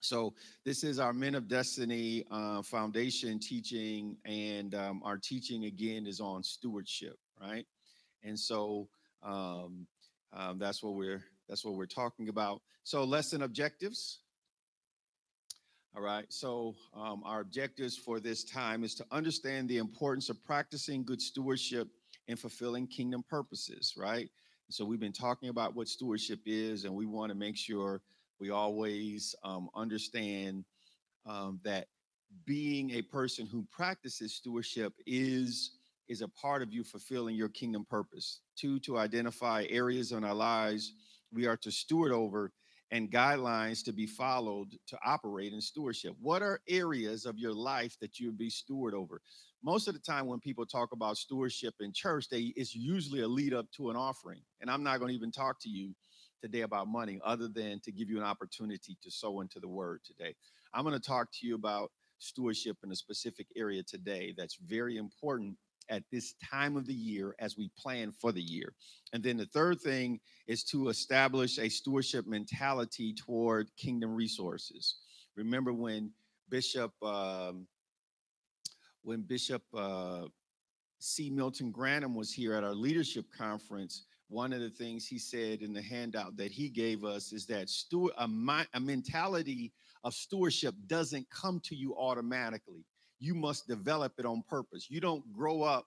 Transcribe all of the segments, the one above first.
So this is our Men of Destiny uh, Foundation teaching, and um, our teaching again is on stewardship, right? And so um, um, that's what we're that's what we're talking about. So lesson objectives. All right. So um, our objectives for this time is to understand the importance of practicing good stewardship and fulfilling kingdom purposes, right? So we've been talking about what stewardship is, and we want to make sure we always um, understand um, that being a person who practices stewardship is is a part of you fulfilling your kingdom purpose. Two, to identify areas in our lives we are to steward over and guidelines to be followed to operate in stewardship. What are areas of your life that you would be steward over? Most of the time, when people talk about stewardship in church, they it's usually a lead up to an offering. And I'm not going to even talk to you today about money other than to give you an opportunity to sow into the word today. I'm going to talk to you about stewardship in a specific area today that's very important at this time of the year as we plan for the year. And then the third thing is to establish a stewardship mentality toward kingdom resources. Remember when Bishop um, when Bishop uh, C. Milton Grannum was here at our leadership conference, one of the things he said in the handout that he gave us is that steward, a, a mentality of stewardship doesn't come to you automatically. You must develop it on purpose. You don't grow up,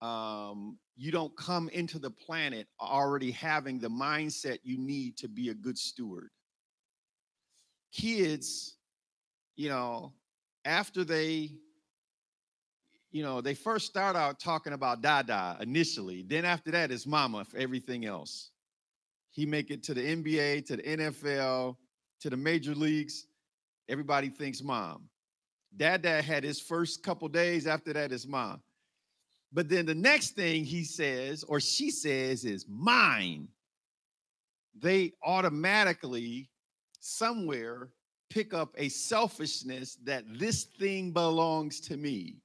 um, you don't come into the planet already having the mindset you need to be a good steward. Kids, you know, after they you know, they first start out talking about Dada initially. Then after that, it's Mama for everything else. He make it to the NBA, to the NFL, to the major leagues. Everybody thinks mom. Dada had his first couple days. After that, is mom. But then the next thing he says or she says is mine. They automatically somewhere pick up a selfishness that this thing belongs to me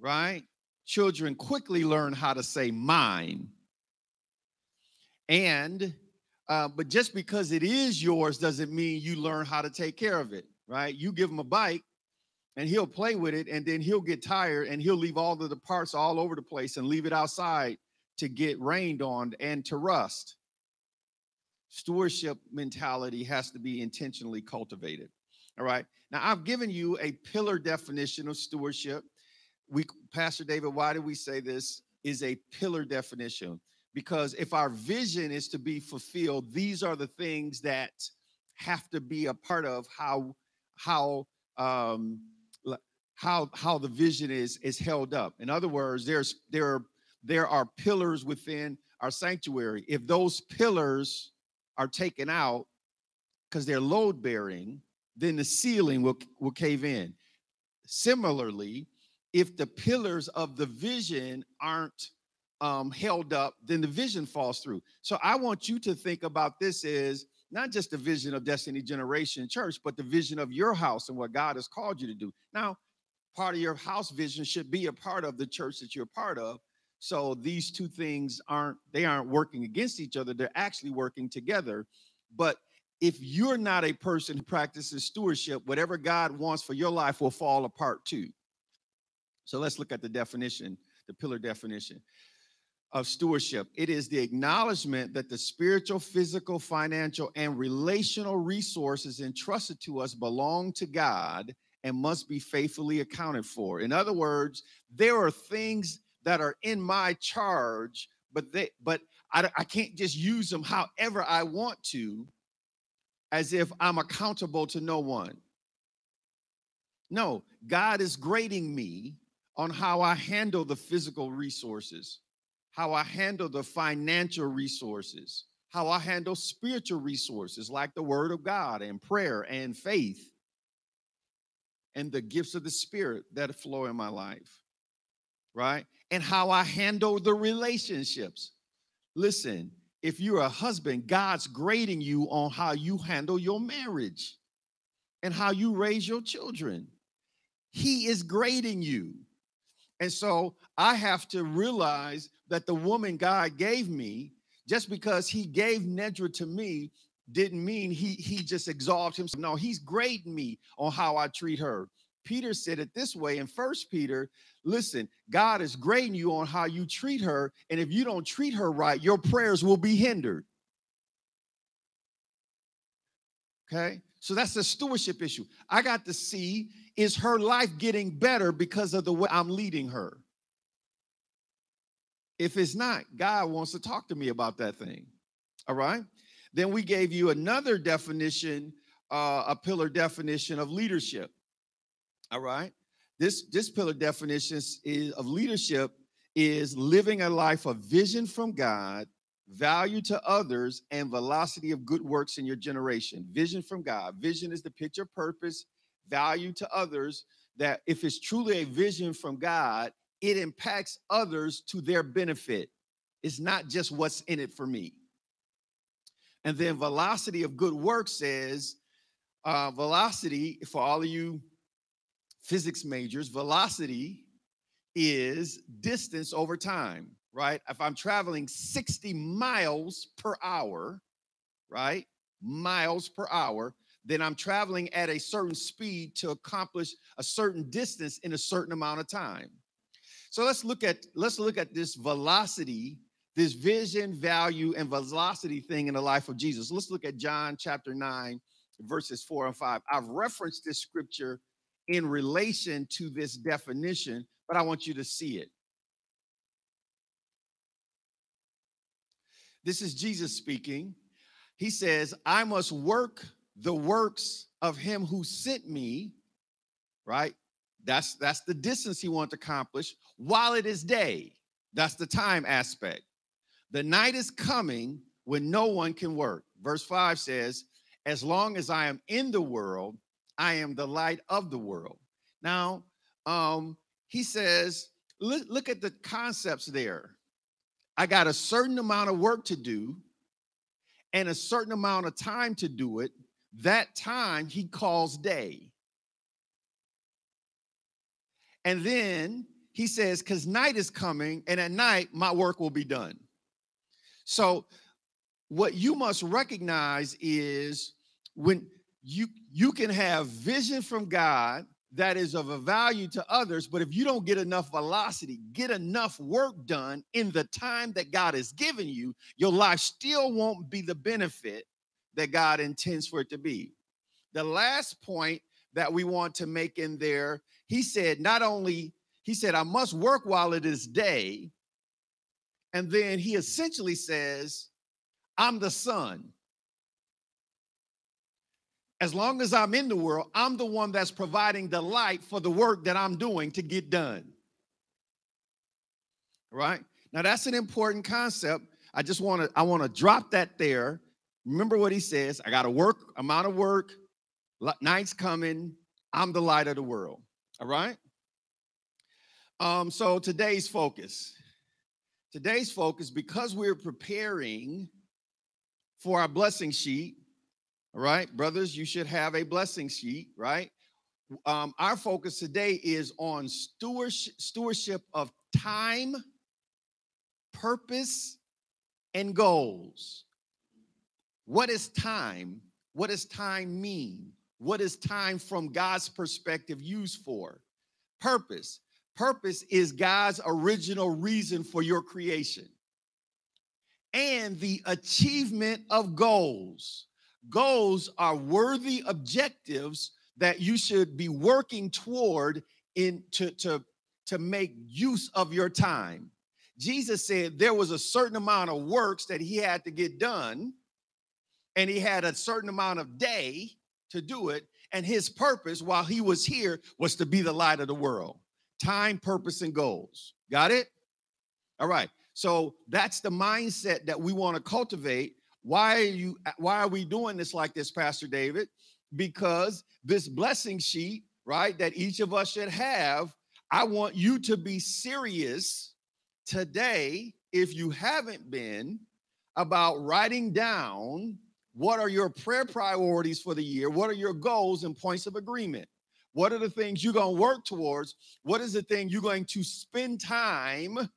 right? Children quickly learn how to say mine. And, uh, but just because it is yours doesn't mean you learn how to take care of it, right? You give him a bike and he'll play with it and then he'll get tired and he'll leave all of the parts all over the place and leave it outside to get rained on and to rust. Stewardship mentality has to be intentionally cultivated. All right. Now, I've given you a pillar definition of stewardship we pastor david why do we say this is a pillar definition? Because if our vision is to be fulfilled these are the things that have to be a part of how how um how how the vision is is held up. In other words there's there are there are pillars within our sanctuary. If those pillars are taken out because they're load bearing then the ceiling will will cave in. Similarly if the pillars of the vision aren't um, held up, then the vision falls through. So I want you to think about this as not just the vision of Destiny Generation Church, but the vision of your house and what God has called you to do. Now, part of your house vision should be a part of the church that you're part of. So these two things aren't they aren't working against each other. They're actually working together. But if you're not a person who practices stewardship, whatever God wants for your life will fall apart too. So let's look at the definition, the pillar definition of stewardship. It is the acknowledgement that the spiritual, physical, financial, and relational resources entrusted to us belong to God and must be faithfully accounted for. In other words, there are things that are in my charge, but they but I, I can't just use them however I want to, as if I'm accountable to no one. No, God is grading me on how I handle the physical resources, how I handle the financial resources, how I handle spiritual resources like the word of God and prayer and faith and the gifts of the spirit that flow in my life, right? And how I handle the relationships. Listen, if you're a husband, God's grading you on how you handle your marriage and how you raise your children. He is grading you. And so I have to realize that the woman God gave me, just because he gave Nedra to me, didn't mean he he just exalted himself. No, he's grading me on how I treat her. Peter said it this way in First Peter. Listen, God is grading you on how you treat her, and if you don't treat her right, your prayers will be hindered. Okay, so that's a stewardship issue. I got to see is her life getting better because of the way I'm leading her. If it's not, God wants to talk to me about that thing. All right. Then we gave you another definition, uh, a pillar definition of leadership. All right. This this pillar definition is of leadership is living a life of vision from God, value to others, and velocity of good works in your generation. Vision from God. Vision is the picture purpose, value to others. That if it's truly a vision from God, it impacts others to their benefit. It's not just what's in it for me. And then velocity of good work says, uh, velocity for all of you physics majors, velocity is distance over time, right? If I'm traveling 60 miles per hour, right? Miles per hour, then I'm traveling at a certain speed to accomplish a certain distance in a certain amount of time. So let's look at let's look at this velocity, this vision, value, and velocity thing in the life of Jesus. Let's look at John chapter 9, verses 4 and 5. I've referenced this scripture in relation to this definition, but I want you to see it. This is Jesus speaking. He says, I must work the works of him who sent me, right? That's that's the distance he wants to accomplish while it is day. That's the time aspect. The night is coming when no one can work. Verse 5 says, As long as I am in the world, I am the light of the world. Now, um, he says, look, look at the concepts there. I got a certain amount of work to do and a certain amount of time to do it. That time he calls day. And then he says, because night is coming, and at night my work will be done. So, what you must recognize is when you you can have vision from God that is of a value to others, but if you don't get enough velocity, get enough work done in the time that God has given you, your life still won't be the benefit that God intends for it to be. The last point that we want to make in there he said, not only, he said, I must work while it is day. And then he essentially says, I'm the sun. As long as I'm in the world, I'm the one that's providing the light for the work that I'm doing to get done. Right? Now that's an important concept. I just want to I want to drop that there. Remember what he says, I got to work amount of work, night's coming, I'm the light of the world. All right. Um, so today's focus. Today's focus, because we're preparing for our blessing sheet, all right, brothers, you should have a blessing sheet, right? Um, our focus today is on stewardship, stewardship of time, purpose, and goals. What is time? What does time mean? What is time from God's perspective used for? Purpose. Purpose is God's original reason for your creation. And the achievement of goals. Goals are worthy objectives that you should be working toward in to, to, to make use of your time. Jesus said there was a certain amount of works that he had to get done, and he had a certain amount of day to do it. And his purpose while he was here was to be the light of the world. Time, purpose, and goals. Got it? All right. So that's the mindset that we want to cultivate. Why are you why are we doing this like this, Pastor David? Because this blessing sheet, right, that each of us should have, I want you to be serious today, if you haven't been, about writing down what are your prayer priorities for the year? What are your goals and points of agreement? What are the things you're going to work towards? What is the thing you're going to spend time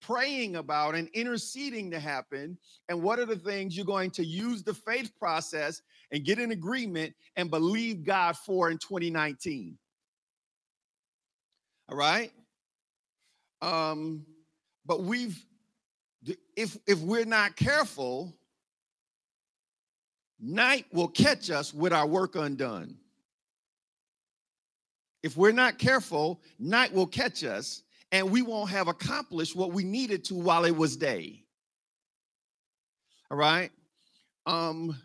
praying about and interceding to happen? And what are the things you're going to use the faith process and get an agreement and believe God for in 2019? All right. Um, but we've if if we're not careful, night will catch us with our work undone. If we're not careful, night will catch us and we won't have accomplished what we needed to while it was day. All right? Um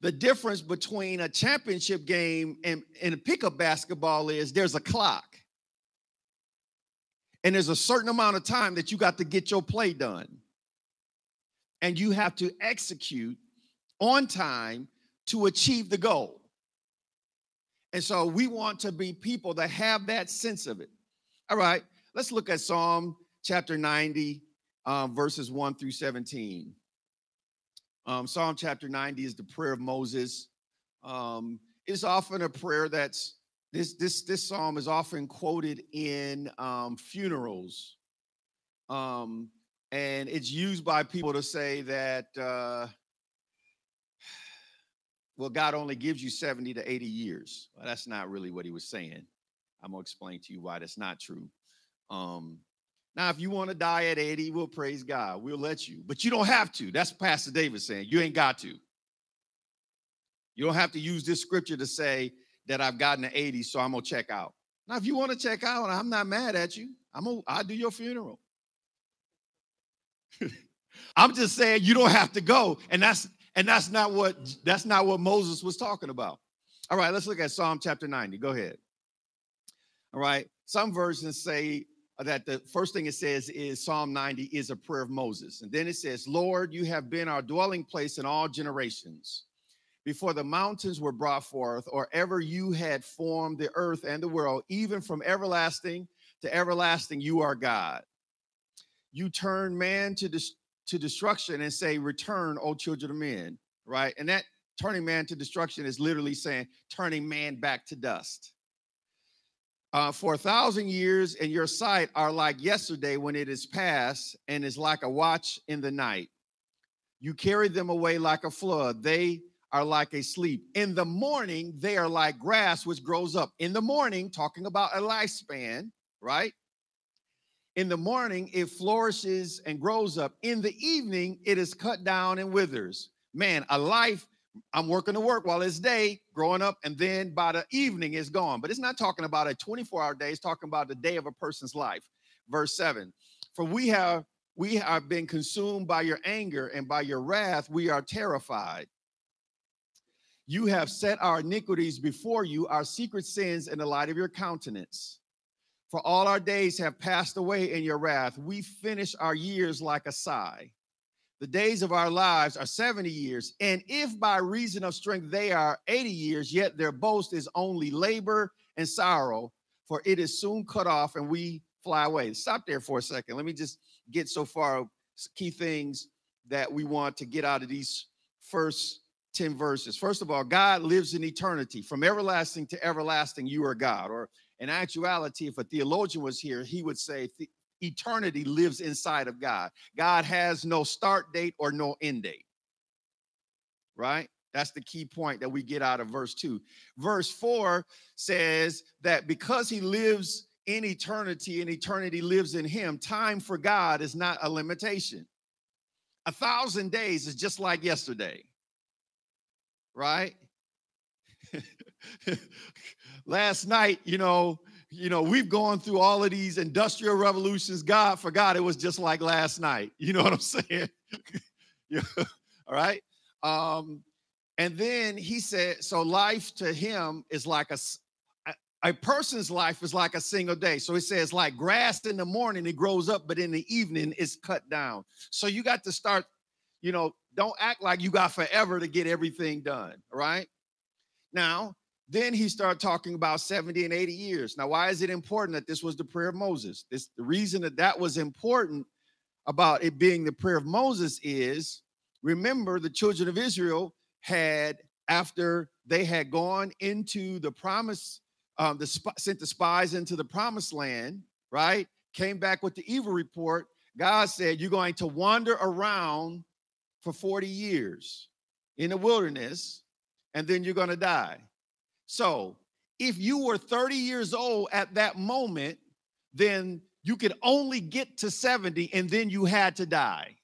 the difference between a championship game and, and a pickup basketball is there's a clock. And there's a certain amount of time that you got to get your play done. And you have to execute on time to achieve the goal. And so we want to be people that have that sense of it. All right, let's look at Psalm chapter 90, um, verses 1 through 17. Um, Psalm chapter 90 is the prayer of Moses. Um, it's often a prayer that's this this this psalm is often quoted in um, funerals, um, and it's used by people to say that uh, well, God only gives you seventy to eighty years. Well, that's not really what he was saying. I'm gonna explain to you why that's not true. Um, now, if you want to die at 80, we'll praise God. We'll let you, but you don't have to. That's Pastor David saying. You ain't got to. You don't have to use this scripture to say that I've gotten to 80, so I'm gonna check out. Now, if you want to check out, I'm not mad at you. I'm gonna I'll do your funeral. I'm just saying you don't have to go, and that's and that's not what that's not what Moses was talking about. All right, let's look at Psalm chapter 90. Go ahead. All right, some versions say that the first thing it says is Psalm 90 is a prayer of Moses, and then it says, "Lord, you have been our dwelling place in all generations." before the mountains were brought forth, or ever you had formed the earth and the world, even from everlasting to everlasting, you are God. You turn man to, dis- to destruction and say, Return, O children of men, right? And that turning man to destruction is literally saying, turning man back to dust. Uh, for a thousand years in your sight are like yesterday when it is past, and is like a watch in the night. You carry them away like a flood. They are like a sleep. In the morning, they are like grass which grows up. In the morning, talking about a lifespan, right? In the morning, it flourishes and grows up. In the evening, it is cut down and withers. Man, a life, I'm working to work while it's day, growing up, and then by the evening, it's gone. But it's not talking about a 24 hour day, it's talking about the day of a person's life. Verse 7 For we have we have been consumed by your anger and by your wrath, we are terrified. You have set our iniquities before you, our secret sins in the light of your countenance. For all our days have passed away in your wrath. We finish our years like a sigh. The days of our lives are 70 years. And if by reason of strength they are 80 years, yet their boast is only labor and sorrow, for it is soon cut off and we fly away. Stop there for a second. Let me just get so far key things that we want to get out of these first 10 verses. First of all, God lives in eternity. From everlasting to everlasting, you are God. Or in actuality, if a theologian was here, he would say eternity lives inside of God. God has no start date or no end date. Right? That's the key point that we get out of verse 2. Verse 4 says that because he lives in eternity and eternity lives in him, time for God is not a limitation. A thousand days is just like yesterday right? Last night, you know, you know, we've gone through all of these industrial revolutions. God forgot it was just like last night. You know what I'm saying? yeah. All right. Um, and then he said, so life to him is like a, a person's life is like a single day. So he says, like grass in the morning, it grows up, but in the evening, it's cut down. So you got to start, you know, don't act like you got forever to get everything done, right? Now, then he started talking about 70 and 80 years. Now, why is it important that this was the prayer of Moses? This the reason that that was important about it being the prayer of Moses is remember the children of Israel had after they had gone into the promise um, the sp- sent the spies into the promised land, right? came back with the evil report, God said, You're going to wander around for 40 years in the wilderness, and then you're going to die. So, if you were 30 years old at that moment, then you could only get to 70 and then you had to die.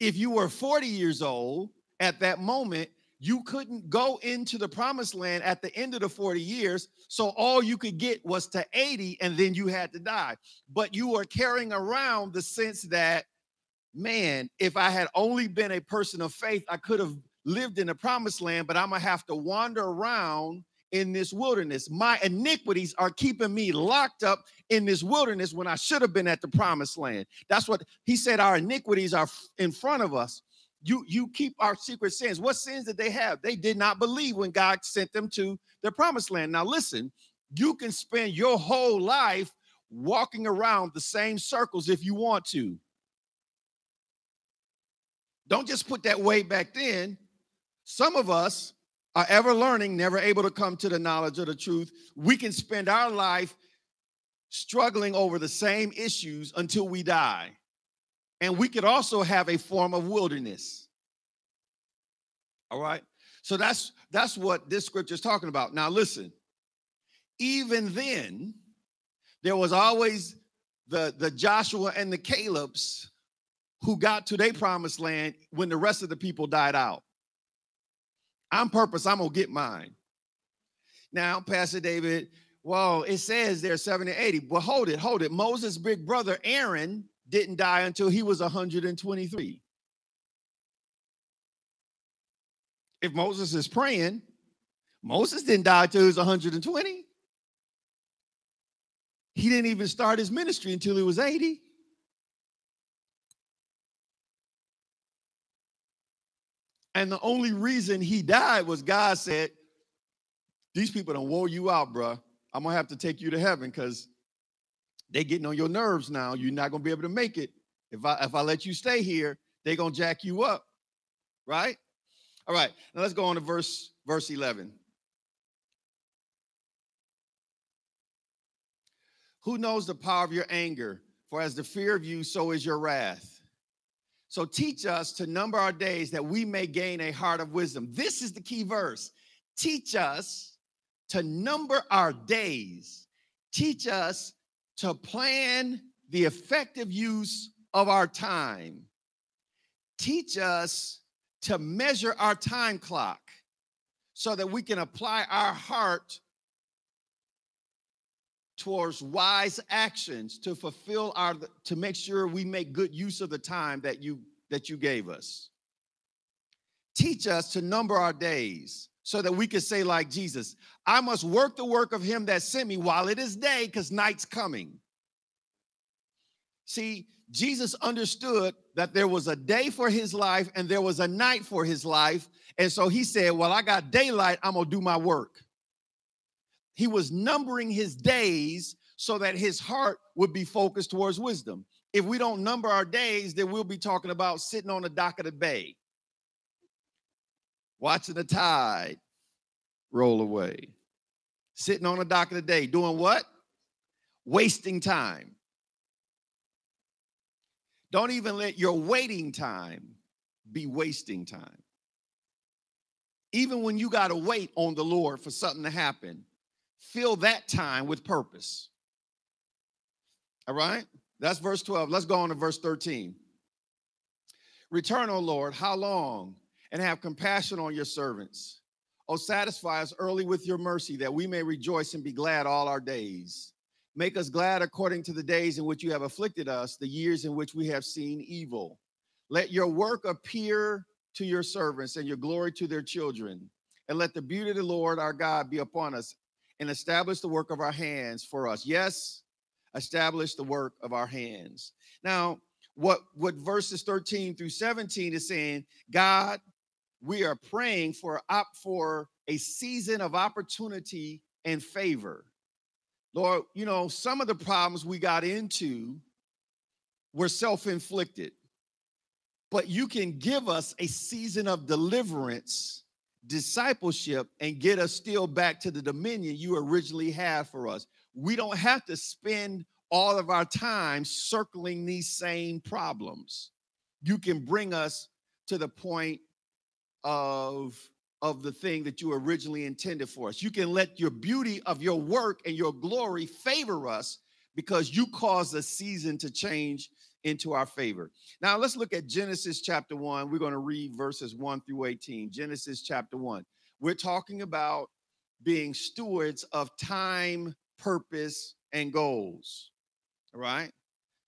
If you were 40 years old at that moment, you couldn't go into the promised land at the end of the 40 years. So all you could get was to 80 and then you had to die. But you are carrying around the sense that, man, if I had only been a person of faith, I could have lived in the promised land, but I'm going to have to wander around in this wilderness. My iniquities are keeping me locked up in this wilderness when I should have been at the promised land. That's what he said. Our iniquities are in front of us you you keep our secret sins. What sins did they have? They did not believe when God sent them to the promised land. Now listen, you can spend your whole life walking around the same circles if you want to. Don't just put that way back then. Some of us are ever learning, never able to come to the knowledge of the truth. We can spend our life struggling over the same issues until we die. And we could also have a form of wilderness. All right. So that's that's what this scripture is talking about. Now listen. Even then, there was always the the Joshua and the Caleb's who got to their promised land when the rest of the people died out. I'm purpose, I'm gonna get mine. Now, Pastor David, well, it says they're 70 80. Well, hold it, hold it. Moses' big brother Aaron didn't die until he was 123. If Moses is praying, Moses didn't die until he was 120. He didn't even start his ministry until he was 80. And the only reason he died was God said, These people don't wore you out, bruh. I'm gonna have to take you to heaven because they getting on your nerves now. You're not gonna be able to make it. If I if I let you stay here, they're gonna jack you up. Right? All right. Now let's go on to verse verse 11. Who knows the power of your anger? For as the fear of you, so is your wrath. So teach us to number our days that we may gain a heart of wisdom. This is the key verse. Teach us to number our days. Teach us to plan the effective use of our time. Teach us to measure our time clock so that we can apply our heart towards wise actions to fulfill our to make sure we make good use of the time that you that you gave us teach us to number our days so that we can say, like Jesus, I must work the work of him that sent me while it is day, because night's coming. See, Jesus understood that there was a day for his life and there was a night for his life. And so he said, Well, I got daylight, I'm gonna do my work. He was numbering his days so that his heart would be focused towards wisdom. If we don't number our days, then we'll be talking about sitting on the dock of the bay watching the tide roll away. Sitting on the dock of the day, doing what? Wasting time. Don't even let your waiting time be wasting time. Even when you got to wait on the Lord for something to happen, fill that time with purpose. All right? That's verse 12. Let's go on to verse 13. Return, O Lord, how long? and have compassion on your servants. Oh, satisfy us early with your mercy that we may rejoice and be glad all our days. Make us glad according to the days in which you have afflicted us, the years in which we have seen evil. Let your work appear to your servants and your glory to their children. And let the beauty of the Lord our God be upon us and establish the work of our hands for us. Yes, establish the work of our hands. Now, what, what verses 13 through 17 is saying, God, we are praying for up for a season of opportunity and favor. Lord, you know, some of the problems we got into were self-inflicted. But you can give us a season of deliverance, discipleship, and get us still back to the dominion you originally had for us. We don't have to spend all of our time circling these same problems. You can bring us to the point of of the thing that you originally intended for us. You can let your beauty of your work and your glory favor us because you cause a season to change into our favor. Now let's look at Genesis chapter 1. We're going to read verses 1 through 18. Genesis chapter 1. We're talking about being stewards of time, purpose, and goals. All right?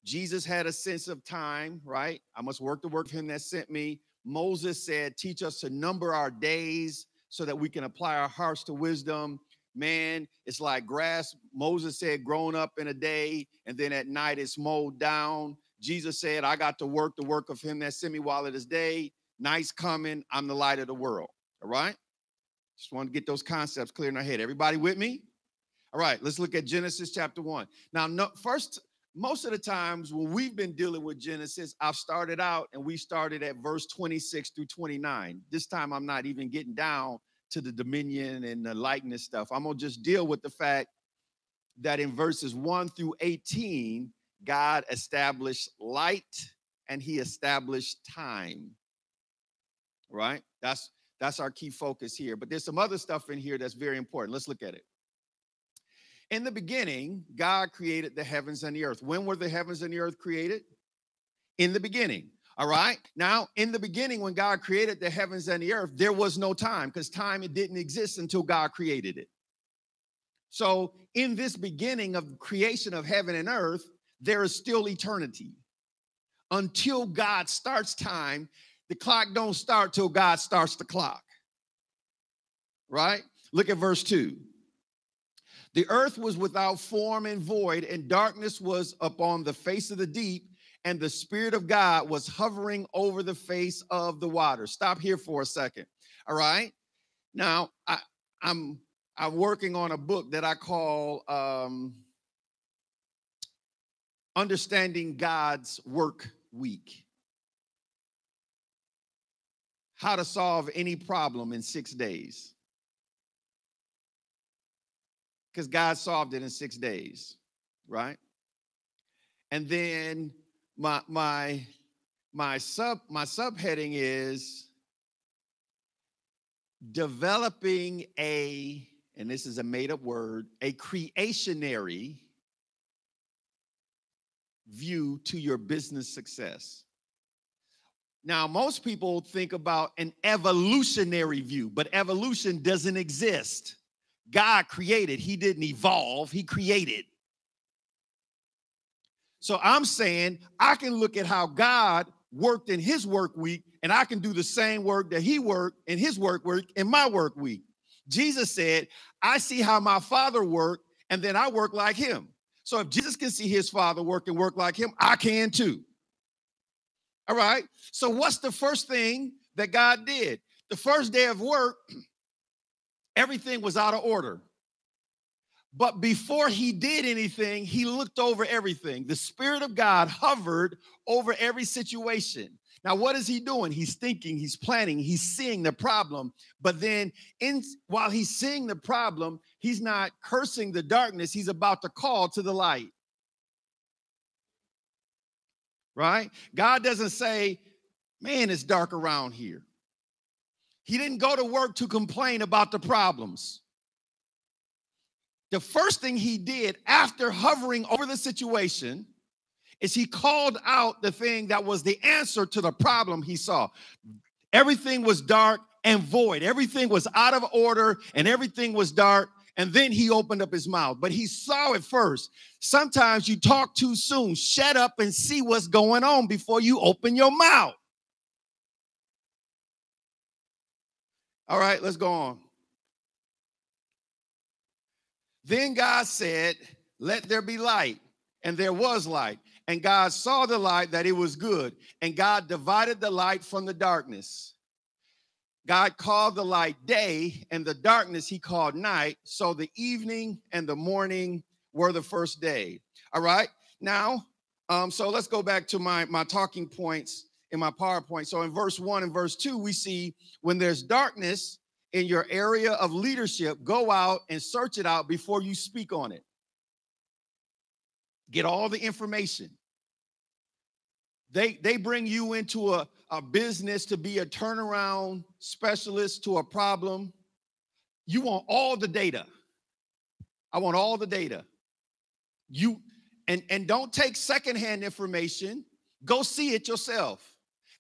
Jesus had a sense of time, right? I must work the work of him that sent me. Moses said, Teach us to number our days so that we can apply our hearts to wisdom. Man, it's like grass. Moses said, Grown up in a day, and then at night it's mowed down. Jesus said, I got to work the work of him that sent me while it is day. Night's coming. I'm the light of the world. All right. Just want to get those concepts clear in our head. Everybody with me? All right, let's look at Genesis chapter one. Now, no, first, most of the times when we've been dealing with Genesis, I've started out and we started at verse 26 through 29. This time I'm not even getting down to the dominion and the likeness stuff. I'm gonna just deal with the fact that in verses 1 through 18, God established light and he established time. Right? That's that's our key focus here. But there's some other stuff in here that's very important. Let's look at it. In the beginning, God created the heavens and the earth. When were the heavens and the earth created? In the beginning. All right. Now, in the beginning, when God created the heavens and the earth, there was no time because time it didn't exist until God created it. So, in this beginning of creation of heaven and earth, there is still eternity. Until God starts time, the clock don't start till God starts the clock. Right? Look at verse 2. The earth was without form and void, and darkness was upon the face of the deep, and the Spirit of God was hovering over the face of the water. Stop here for a second. All right. Now, I, I'm I'm working on a book that I call um, Understanding God's Work Week. How to solve any problem in six days because God solved it in six days, right? And then my my my sub my subheading is developing a and this is a made up word a creationary view to your business success now most people think about an evolutionary view but evolution doesn't exist God created, He didn't evolve, He created. So I'm saying I can look at how God worked in His work week, and I can do the same work that He worked in His work week in my work week. Jesus said, I see how my Father worked, and then I work like Him. So if Jesus can see His Father work and work like Him, I can too. All right. So what's the first thing that God did? The first day of work, everything was out of order. But before he did anything, he looked over everything. The Spirit of God hovered over every situation. Now, what is he doing? He's thinking, he's planning, he's seeing the problem. But then, in while he's seeing the problem, he's not cursing the darkness, he's about to call to the light. Right? God doesn't say, Man, it's dark around here. He didn't go to work to complain about the problems. The first thing he did after hovering over the situation is he called out the thing that was the answer to the problem he saw. Everything was dark and void, everything was out of order, and everything was dark. And then he opened up his mouth, but he saw it first. Sometimes you talk too soon. Shut up and see what's going on before you open your mouth. All right, let's go on. Then God said, Let there be light. And there was light. And God saw the light that it was good. And God divided the light from the darkness. God called the light day, and the darkness he called night. So the evening and the morning were the first day. All right. Now, um, so let's go back to my, my talking points in my PowerPoint. So in verse one and verse two, we see when there's darkness in your area of leadership, go out and search it out before you speak on it. Get all the information. They, they bring you into a, a business to be a turnaround specialist to a problem. You want all the data. I want all the data. You and, and don't take secondhand information. Go see it yourself.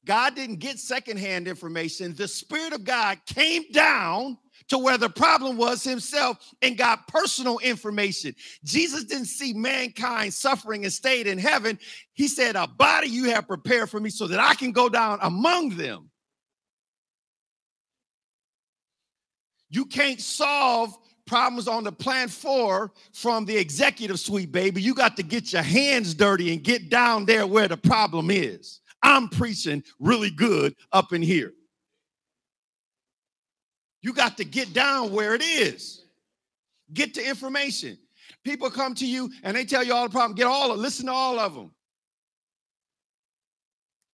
God didn't get secondhand information. The Spirit of God came down to where the problem was himself and got personal information. Jesus didn't see mankind suffering and stayed in heaven. He said, A body you have prepared for me so that I can go down among them. You can't solve problems on the plant floor from the executive suite, baby. You got to get your hands dirty and get down there where the problem is. I'm preaching really good up in here. You got to get down where it is. Get the information. People come to you and they tell you all the problem. Get all of listen to all of them.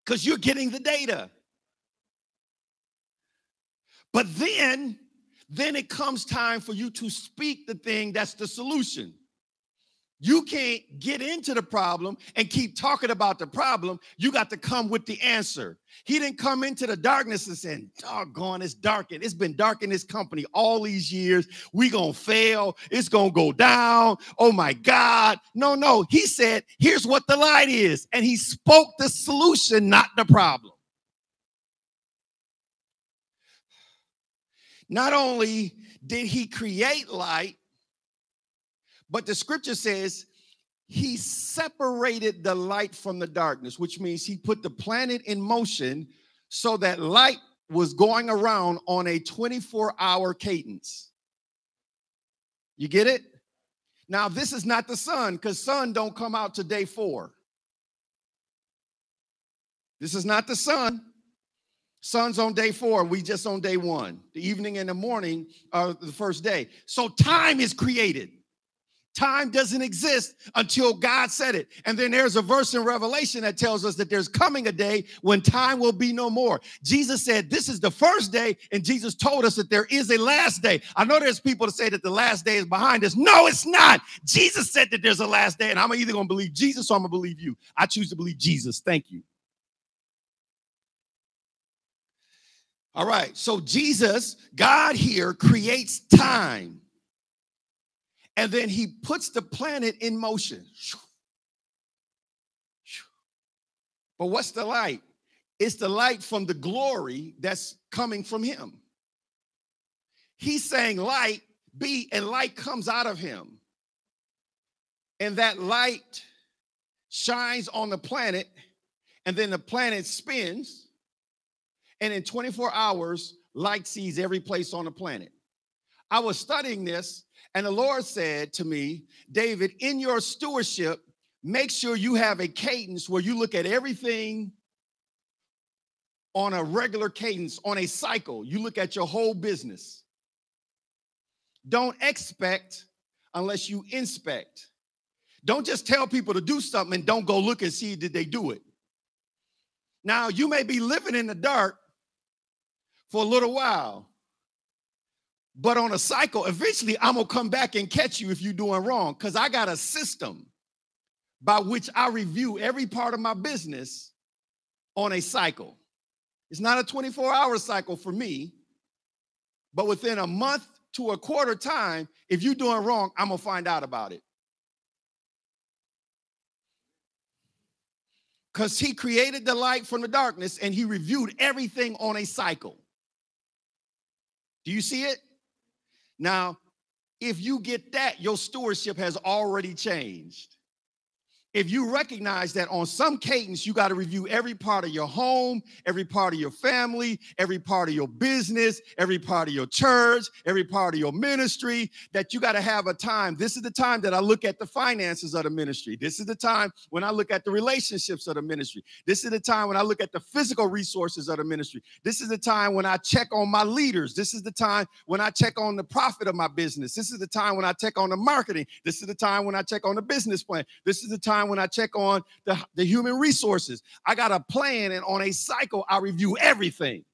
Because you're getting the data. But then, then it comes time for you to speak the thing that's the solution. You can't get into the problem and keep talking about the problem. You got to come with the answer. He didn't come into the darkness and say, doggone, it's darkened. It's been dark in this company all these years. We gonna fail. It's gonna go down. Oh my God. No, no. He said, here's what the light is. And he spoke the solution, not the problem. Not only did he create light, but the scripture says he separated the light from the darkness, which means he put the planet in motion so that light was going around on a 24 hour cadence. You get it? Now, this is not the sun because sun don't come out to day four. This is not the sun. Sun's on day four. We just on day one. The evening and the morning are the first day. So time is created. Time doesn't exist until God said it. And then there's a verse in Revelation that tells us that there's coming a day when time will be no more. Jesus said this is the first day, and Jesus told us that there is a last day. I know there's people to say that the last day is behind us. No, it's not. Jesus said that there's a last day, and I'm either going to believe Jesus or I'm going to believe you. I choose to believe Jesus. Thank you. All right, so Jesus, God here creates time and then he puts the planet in motion. But what's the light? It's the light from the glory that's coming from him. He's saying, Light be, and light comes out of him. And that light shines on the planet, and then the planet spins. And in 24 hours, light sees every place on the planet. I was studying this and the Lord said to me, David, in your stewardship, make sure you have a cadence where you look at everything on a regular cadence, on a cycle. You look at your whole business. Don't expect unless you inspect. Don't just tell people to do something and don't go look and see did they do it. Now, you may be living in the dark for a little while, but on a cycle, eventually I'm gonna come back and catch you if you're doing wrong because I got a system by which I review every part of my business on a cycle. It's not a 24 hour cycle for me, but within a month to a quarter time, if you're doing wrong, I'm gonna find out about it. Because he created the light from the darkness and he reviewed everything on a cycle. Do you see it? Now, if you get that, your stewardship has already changed if you recognize that on some cadence, you got to review every part of your home, every part of your family, every part of your business, every part of your church, every part of your ministry, that you got to have a time. This is the time that I look at the finances of the ministry. This is the time when I look at the relationships of the ministry. This is the time when I look at the physical resources of the ministry. This is the time when I check on my leaders. This is the time when I check on the profit of my business. This is the time when I check on the marketing. This is the time when I check on the business plan. This is the time when I check on the, the human resources. I got a plan, and on a cycle, I review everything.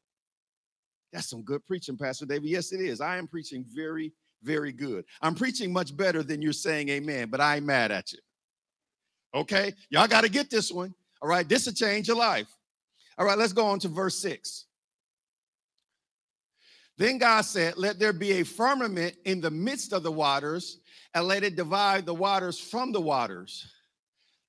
That's some good preaching, Pastor David. Yes, it is. I am preaching very, very good. I'm preaching much better than you're saying amen, but I ain't mad at you. Okay, y'all got to get this one. All right, this will change your life. All right, let's go on to verse 6. Then God said, Let there be a firmament in the midst of the waters, and let it divide the waters from the waters.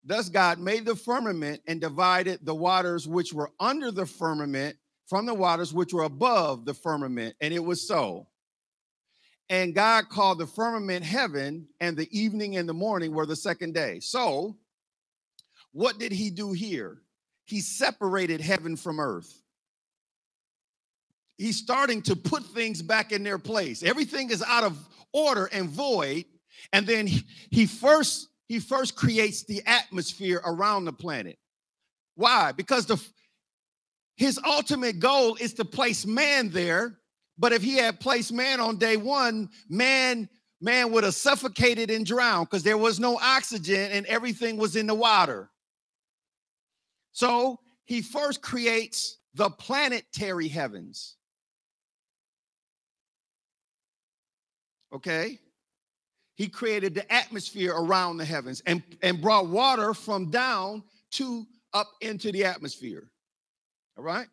Thus God made the firmament and divided the waters which were under the firmament from the waters which were above the firmament. And it was so. And God called the firmament heaven, and the evening and the morning were the second day. So, what did he do here? He separated heaven from earth. He's starting to put things back in their place. Everything is out of order and void. And then he, first he first creates the atmosphere around the planet. Why? Because the his ultimate goal is to place man there. But if he had placed man on day one, man man would have suffocated and drowned because there was no oxygen and everything was in the water. So he first creates the planetary heavens. Okay? He created the atmosphere around the heavens and, and brought water from down to up into the atmosphere. All right?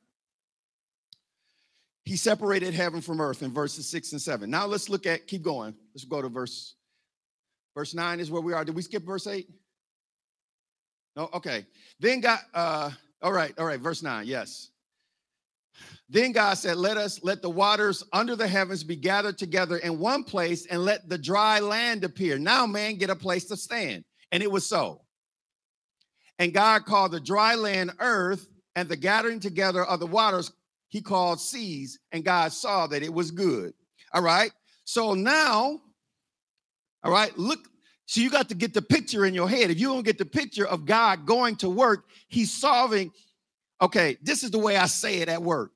He separated heaven from earth in verses six and seven. Now let's look at, keep going. Let's go to verse, verse nine is where we are. Did we skip verse eight? No, okay. Then God, uh, all right, all right, verse nine, yes. Then God said, Let us let the waters under the heavens be gathered together in one place and let the dry land appear. Now, man, get a place to stand. And it was so. And God called the dry land earth, and the gathering together of the waters he called seas, and God saw that it was good. All right. So now, all right, look. So you got to get the picture in your head. If you don't get the picture of God going to work, he's solving. Okay, this is the way I say it at work.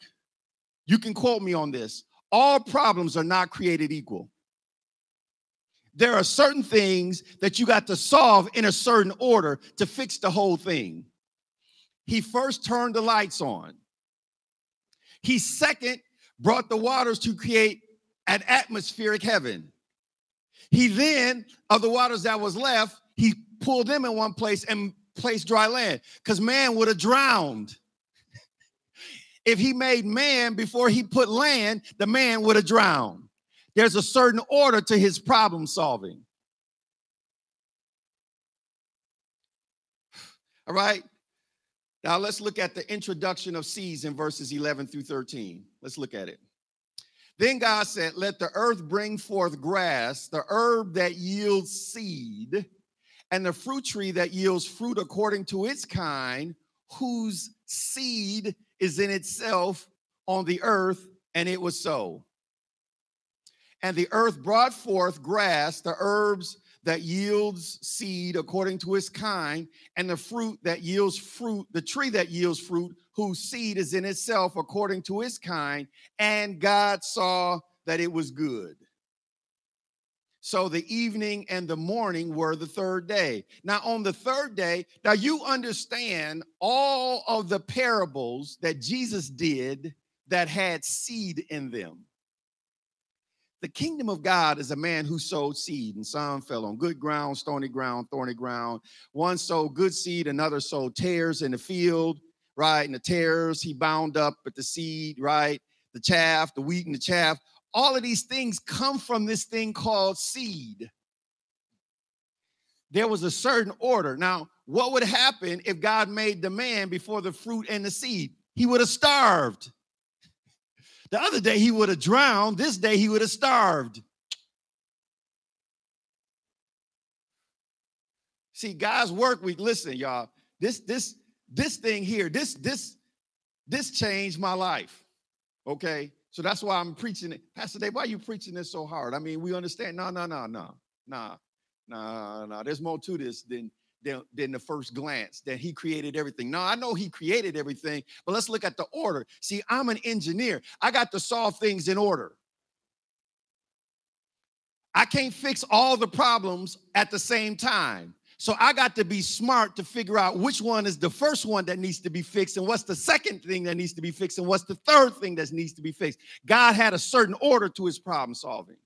You can quote me on this. All problems are not created equal. There are certain things that you got to solve in a certain order to fix the whole thing. He first turned the lights on. He second brought the waters to create an atmospheric heaven. He then, of the waters that was left, he pulled them in one place and placed dry land because man would have drowned. If he made man before he put land, the man would have drowned. There's a certain order to his problem solving. All right. Now let's look at the introduction of seeds in verses 11 through 13. Let's look at it. Then God said, Let the earth bring forth grass, the herb that yields seed, and the fruit tree that yields fruit according to its kind, whose seed is in itself on the earth, and it was so. And the earth brought forth grass, the herbs that yields seed according to its kind, and the fruit that yields fruit, the tree that yields fruit, whose seed is in itself according to its kind. And God saw that it was good. So the evening and the morning were the third day. Now, on the third day, now you understand all of the parables that Jesus did that had seed in them. The kingdom of God is a man who sowed seed, and some fell on good ground, stony ground, thorny ground. One sowed good seed, another sowed tares in the field, right? And the tares he bound up with the seed, right? The chaff, the wheat and the chaff all of these things come from this thing called seed. There was a certain order. Now, what would happen if God made the man before the fruit and the seed? He would have starved. The other day he would have drowned. This day he would have starved. See, God's work week. Listen, y'all. This this this thing here. This this this changed my life. Okay, so that's why I'm preaching it. Pastor Dave, why are you preaching this so hard? I mean, we understand. No, no, no, no, no, no, no. There's more to this than, than, than the first glance that he created everything. No, I know he created everything, but let's look at the order. See, I'm an engineer. I got to solve things in order. I can't fix all the problems at the same time. So I got to be smart to figure out which one is the first one that needs to be fixed and what's the second thing that needs to be fixed and what's the third thing that needs to be fixed. God had a certain order to his problem solving.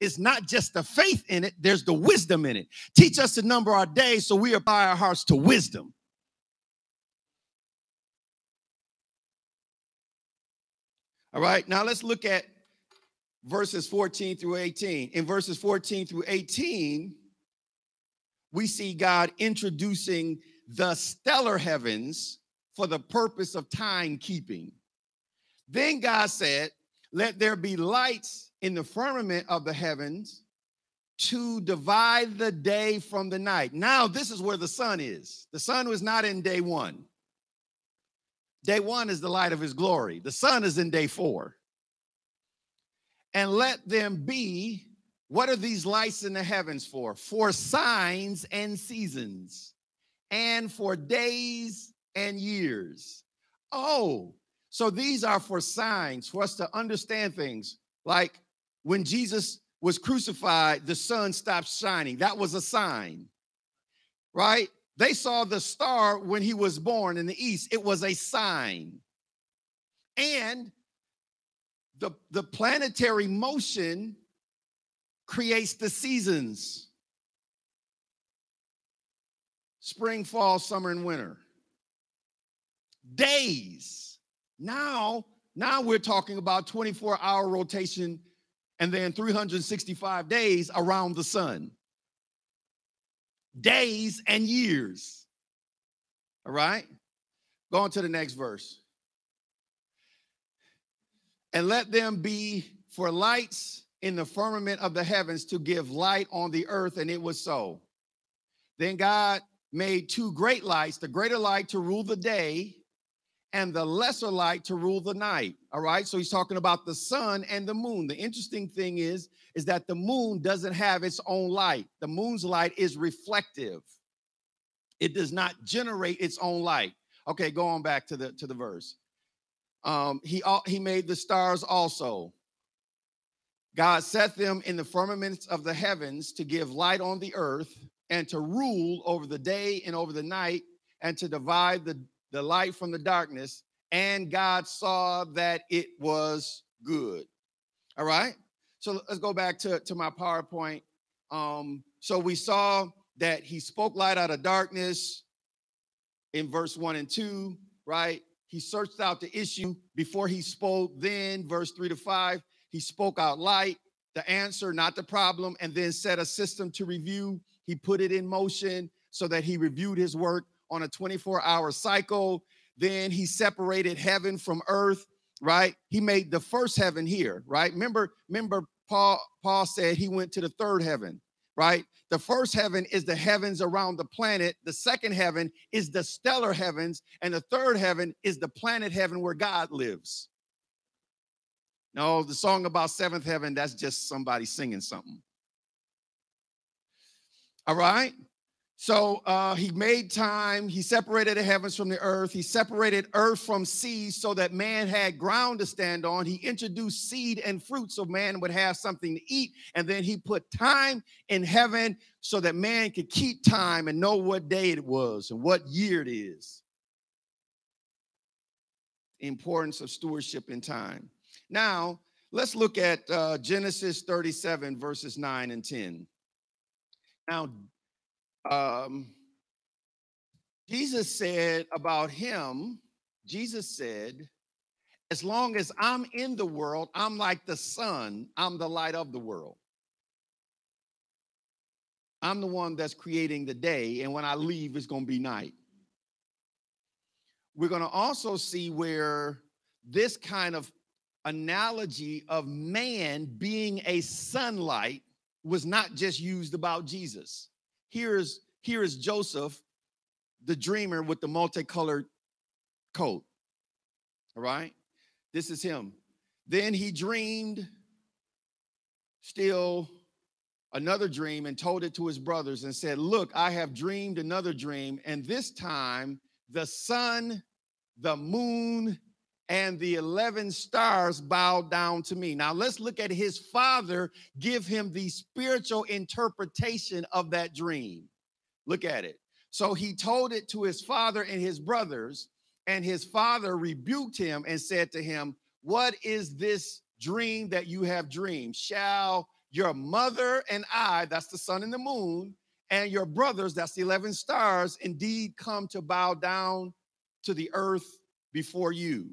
it's not just the faith in it, there's the wisdom in it. Teach us to number our days so we apply our hearts to wisdom. All right, now let's look at verses 14 through 18. In verses 14 through 18, we see God introducing the stellar heavens for the purpose of timekeeping. Then God said, Let there be lights in the firmament of the heavens to divide the day from the night. Now, this is where the sun is. The sun was not in day one. Day one is the light of his glory, the sun is in day four. And let them be, what are these lights in the heavens for? For signs and seasons, and for days and years. Oh, so these are for signs, for us to understand things. Like when Jesus was crucified, the sun stopped shining. That was a sign, right? They saw the star when he was born in the east. It was a sign. And the, the planetary motion creates the seasons spring, fall, summer, and winter. Days. Now, now we're talking about 24 hour rotation and then 365 days around the sun. Days and years. All right? Go on to the next verse. And let them be for lights in the firmament of the heavens to give light on the earth, and it was so. Then God made two great lights, the greater light to rule the day, and the lesser light to rule the night. All right. So he's talking about the sun and the moon. The interesting thing is, is that the moon doesn't have its own light. The moon's light is reflective. It does not generate its own light. Okay, go on back to the to the verse. Um, he he made the stars also. God set them in the firmaments of the heavens to give light on the earth and to rule over the day and over the night and to divide the the light from the darkness, and God saw that it was good. All right. So let's go back to, to my PowerPoint. Um, so we saw that he spoke light out of darkness in verse one and two, right? He searched out the issue before he spoke. Then, verse three to five, he spoke out light, the answer, not the problem, and then set a system to review. He put it in motion so that he reviewed his work on a 24 hour cycle. Then he separated heaven from earth, right? He made the first heaven here, right? Remember, remember Paul Paul said he went to the third heaven, right? The first heaven is the heavens around the planet. The second heaven is the stellar heavens, and the third heaven is the planet heaven where God lives. No, the song about seventh heaven, that's just somebody singing something. All right. So uh, he made time. He separated the heavens from the earth. He separated earth from sea so that man had ground to stand on. He introduced seed and fruit so man would have something to eat. And then he put time in heaven so that man could keep time and know what day it was and what year it is. Importance of stewardship in time. Now, let's look at uh, Genesis 37, verses 9 and 10. Now, um, Jesus said about him, Jesus said, as long as I'm in the world, I'm like the sun, I'm the light of the world. I'm the one that's creating the day, and when I leave, it's going to be night. We're going to also see where this kind of analogy of man being a sunlight was not just used about Jesus here is here is Joseph, the dreamer with the multicolored coat. All right, this is him. Then he dreamed still another dream and told it to his brothers and said, Look, I have dreamed another dream, and this time the sun, the moon, and the 11 stars bowed down to me. Now let's look at his father give him the spiritual interpretation of that dream. Look at it. So he told it to his father and his brothers, and his father rebuked him and said to him, What is this dream that you have dreamed? Shall your mother and I, that's the sun and the moon, and your brothers, that's the 11 stars, indeed come to bow down to the earth before you.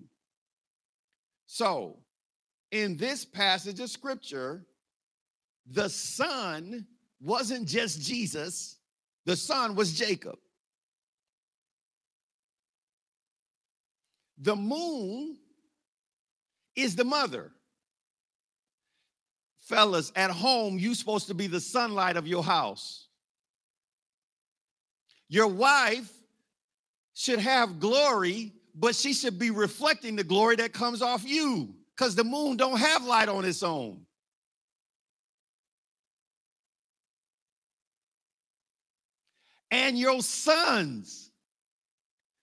So, in this passage of scripture, the son wasn't just Jesus, the son was Jacob. The moon is the mother. Fellas, at home, you're supposed to be the sunlight of your house. Your wife should have glory, but she should be reflecting the glory that comes off you because the moon don't have light on its own. And your sons,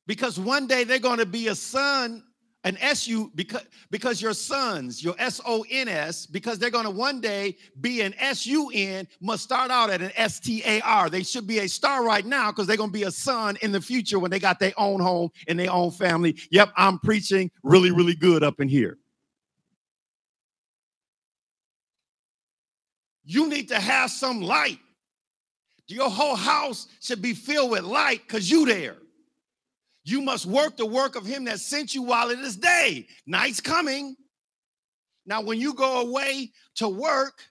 because one day they're going to be a son an SU because because your sons, your S-O-N-S, because they're going to one day be an S-U-N, must start out at an S-T-A-R. They should be a star right now because they're going to be a son in the future when they got their own home and their own family. Yep, I'm preaching really, really good up in here. You need to have some light. Your whole house should be filled with light because you there. You must work the work of him that sent you while it is day. Night's coming. Now, when you go away to work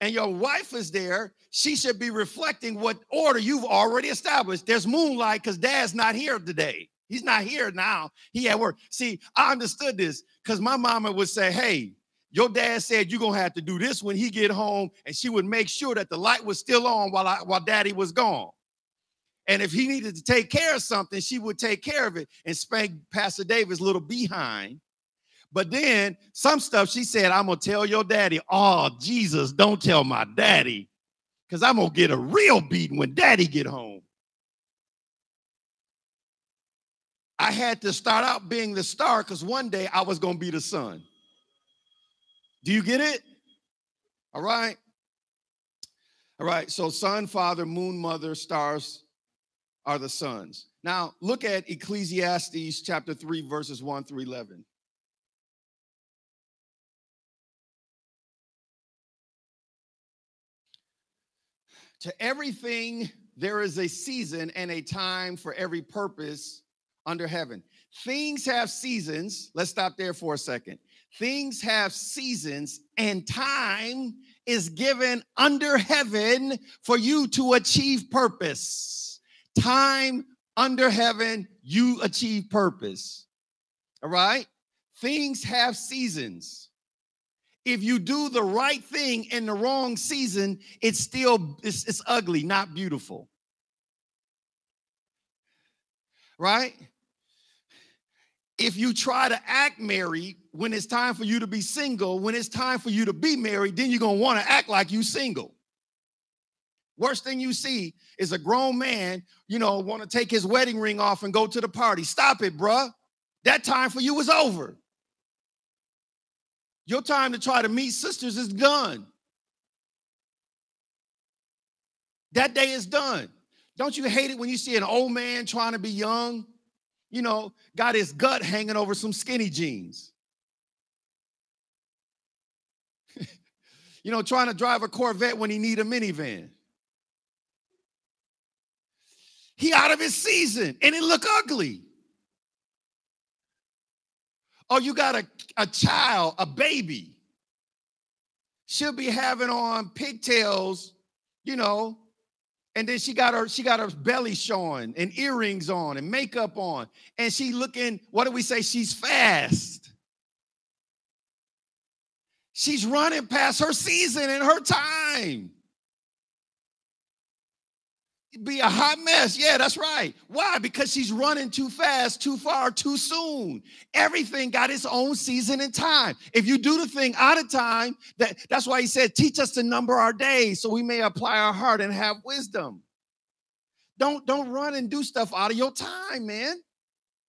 and your wife is there, she should be reflecting what order you've already established. There's moonlight because dad's not here today. He's not here now. He at work. See, I understood this because my mama would say, Hey, your dad said you're gonna have to do this when he get home, and she would make sure that the light was still on while I, while daddy was gone. And if he needed to take care of something, she would take care of it and spank Pastor David's little behind. But then some stuff she said, I'm gonna tell your daddy. Oh, Jesus, don't tell my daddy, because I'm gonna get a real beating when daddy get home. I had to start out being the star because one day I was gonna be the sun. Do you get it? All right. All right. So sun, father, moon, mother, stars, are the sons. Now, look at Ecclesiastes chapter 3, verses 1 through 11. To everything, there is a season and a time for every purpose under heaven. Things have seasons. Let's stop there for a second. Things have seasons, and time is given under heaven for you to achieve purpose time under heaven, you achieve purpose. All right? Things have seasons. If you do the right thing in the wrong season, it's still it's, it's ugly, not beautiful. Right? If you try to act married when it's time for you to be single, when it's time for you to be married, then you're going to want to act like you single. Worst thing you see is a grown man, you know, want to take his wedding ring off and go to the party. Stop it, bruh. That time for you is over. Your time to try to meet sisters is done. That day is done. Don't you hate it when you see an old man trying to be young? You know, got his gut hanging over some skinny jeans. you know, trying to drive a Corvette when he need a minivan. He out of his season and it look ugly. Or you got a, a child, a baby. She'll be having on pigtails, you know, and then she got her she got her belly showing and earrings on and makeup on and she looking what do we say she's fast she's running past her season and her time be a hot mess. Yeah, that's right. Why? Because she's running too fast, too far, too soon. Everything got its own season and time. If you do the thing out of time, that, that's why he said, teach us to number our days so we may apply our heart and have wisdom. Don't, don't run and do stuff out of your time, man.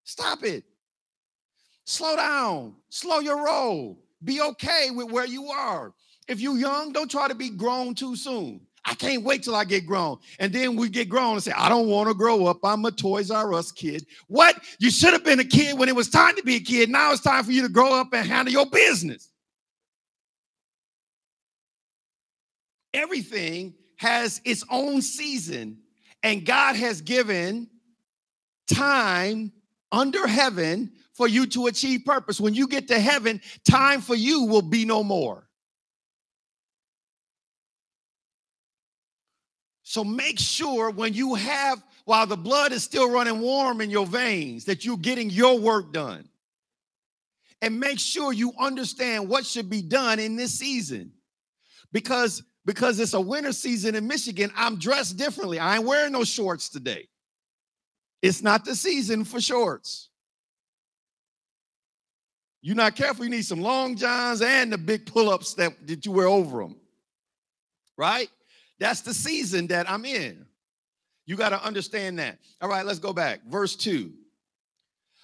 Stop it. Slow down. Slow your roll. Be okay with where you are. If you're young, don't try to be grown too soon. I can't wait till I get grown. And then we get grown and say, I don't want to grow up. I'm a Toys R Us kid. What? You should have been a kid when it was time to be a kid. Now it's time for you to grow up and handle your business. Everything has its own season, and God has given time under heaven for you to achieve purpose. When you get to heaven, time for you will be no more. So make sure when you have, while the blood is still running warm in your veins, that you're getting your work done. And make sure you understand what should be done in this season. Because because it's a winter season in Michigan, I'm dressed differently. I ain't wearing no shorts today. It's not the season for shorts. You're not careful, you need some long johns and the big pull-ups that, that you wear over them. Right? That's the season that I'm in. You got to understand that. All right, let's go back. Verse 2.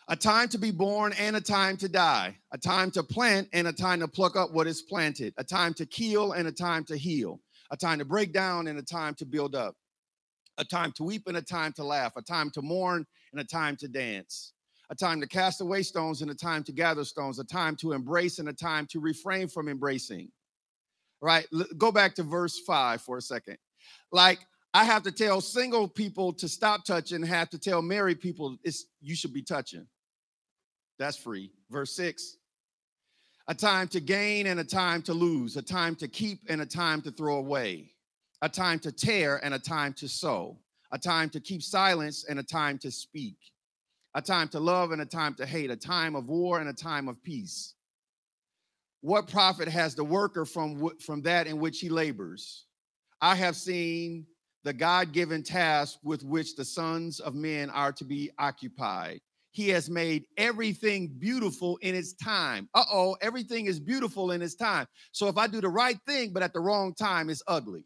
A time to be born and a time to die, a time to plant and a time to pluck up what is planted, a time to kill and a time to heal, a time to break down and a time to build up, a time to weep and a time to laugh, a time to mourn and a time to dance, a time to cast away stones and a time to gather stones, a time to embrace and a time to refrain from embracing, right? Go back to verse five for a second. Like I have to tell single people to stop touching, have to tell married people it's you should be touching. That's free. Verse six. A time to gain and a time to lose, a time to keep and a time to throw away, a time to tear and a time to sow, a time to keep silence and a time to speak, a time to love and a time to hate, a time of war and a time of peace. What profit has the worker from, from that in which he labors? I have seen the God given task with which the sons of men are to be occupied. He has made everything beautiful in its time. Uh oh, everything is beautiful in its time. So if I do the right thing, but at the wrong time, it's ugly.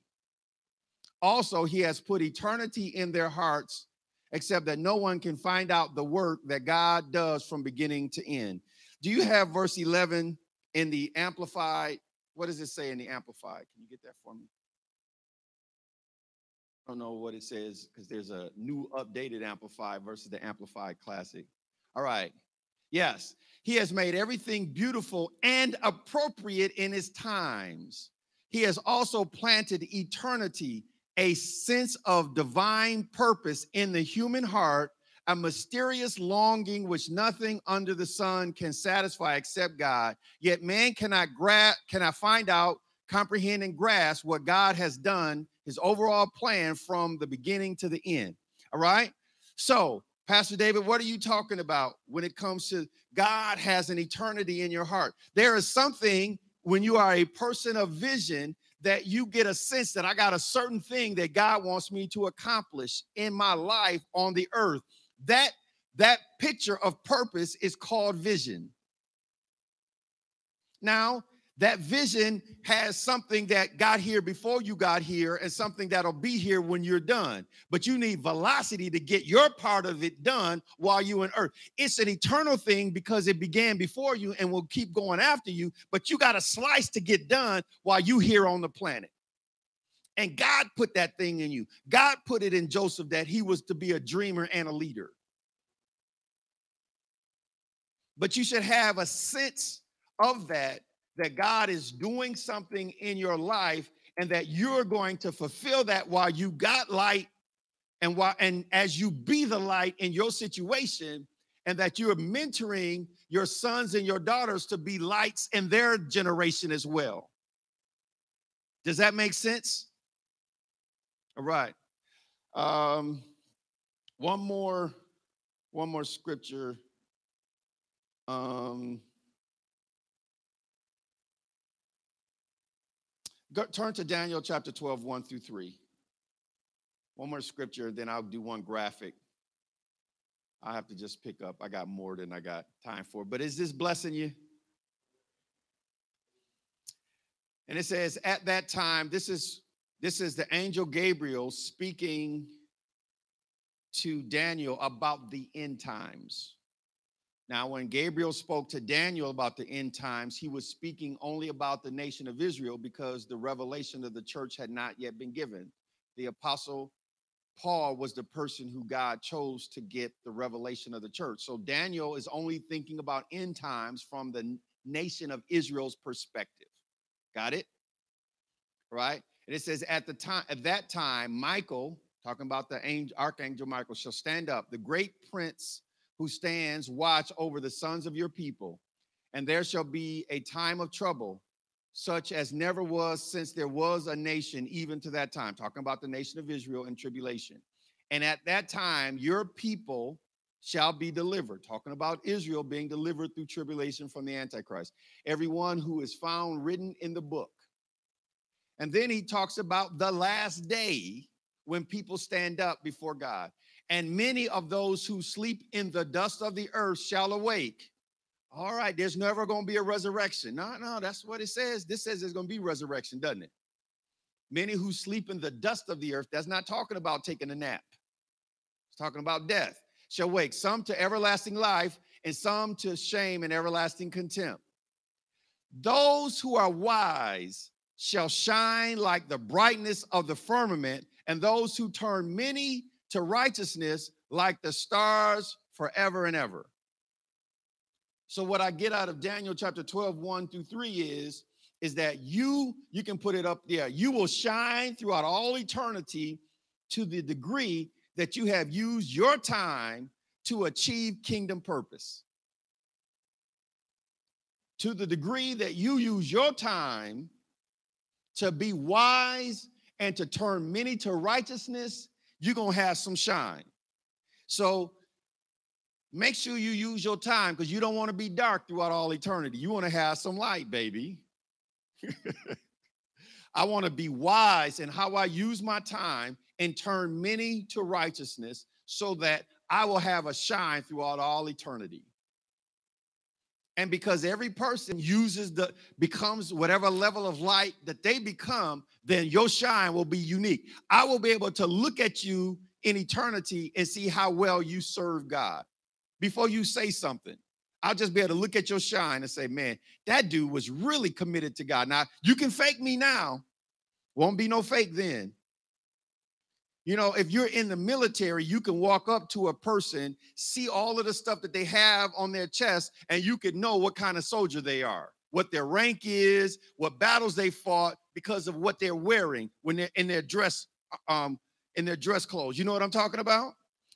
Also, he has put eternity in their hearts, except that no one can find out the work that God does from beginning to end. Do you have verse 11 in the Amplified. What does it say in the Amplified? Can you get that for me? I don't know what it says because there's a new updated Amplified versus the Amplified Classic. All right. Yes, he has made everything beautiful and appropriate in his times. He has also planted eternity, a sense of divine purpose in the human heart a mysterious longing which nothing under the sun can satisfy except God. Yet man cannot grasp, cannot find out, comprehend, and grasp what God has done, his overall plan from the beginning to the end. All right. So, Pastor David, what are you talking about when it comes to God has an eternity in your heart? There is something when you are a person of vision that you get a sense that I got a certain thing that God wants me to accomplish in my life on the earth that that picture of purpose is called vision. Now, that vision has something that got here before you got here and something that'll be here when you're done. But you need velocity to get your part of it done while you're in earth. It's an eternal thing because it began before you and will keep going after you, but you got a slice to get done while you here on the planet. And God put that thing in you. God put it in Joseph that he was to be a dreamer and a leader. But you should have a sense of that, that God is doing something in your life and that you're going to fulfill that while you got light and while and as you be the light in your situation and that you're mentoring your sons and your daughters to be lights in their generation as well. Does that make sense? All right. Um, one more, one more scripture. Um, go, turn to Daniel chapter 12, 1 through 3. One more scripture, then I'll do one graphic. I have to just pick up. I got more than I got time for. But is this blessing you? And it says, at that time, this is this is the angel Gabriel speaking to Daniel about the end times. Now, when Gabriel spoke to Daniel about the end times, he was speaking only about the nation of Israel because the revelation of the church had not yet been given. The apostle Paul was the person who God chose to get the revelation of the church. So Daniel is only thinking about end times from the nation of Israel's perspective. Got it? Right? And it says, at the time, at that time, Michael, talking about the angel, archangel Michael, shall stand up, the great prince who stands watch over the sons of your people. And there shall be a time of trouble, such as never was since there was a nation, even to that time. Talking about the nation of Israel in tribulation. And at that time, your people shall be delivered. Talking about Israel being delivered through tribulation from the Antichrist. Everyone who is found written in the book. And then he talks about the last day when people stand up before God. And many of those who sleep in the dust of the earth shall awake. All right, there's never going to be a resurrection. No, no, that's what it says. This says there's going to be resurrection, doesn't it? Many who sleep in the dust of the earth, that's not talking about taking a nap. It's talking about death. Shall wake some to everlasting life and some to shame and everlasting contempt. Those who are wise shall shine like the brightness of the firmament, and those who turn many to righteousness like the stars forever and ever. So, what I get out of Daniel chapter 12, 1 through 3 is, is that you, you can put it up there, you will shine throughout all eternity to the degree that you have used your time to achieve kingdom purpose. To the degree that you use your time to be wise and to turn many to righteousness, you're going to have some shine. So make sure you use your time because you don't want to be dark throughout all eternity. You want to have some light, baby. I want to be wise in how I use my time and turn many to righteousness so that I will have a shine throughout all eternity. And because every person uses the becomes whatever level of light that they become, then your shine will be unique. I will be able to look at you in eternity and see how well you serve God before you say something. I'll just be able to look at your shine and say, man, that dude was really committed to God. Now, you can fake me now, won't be no fake then. You know, if you're in the military, you can walk up to a person, see all of the stuff that they have on their chest, and you could know what kind of soldier they are, what their rank is, what battles they fought because of what they're wearing when they're in their dress, uh, um, in their dress clothes. You know what I'm talking about?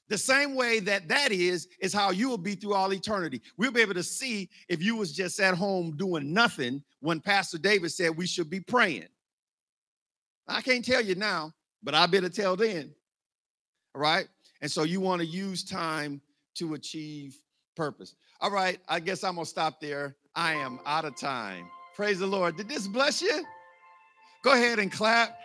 The same way that that is, is how you will be through all eternity. We'll be able to see if you was just at home doing nothing when Pastor David said we should be praying. I can't tell you now, but I better tell then. All right. And so you want to use time to achieve purpose. All right. I guess I'm going to stop there. I am out of time. Praise the Lord. Did this bless you? Go ahead and clap.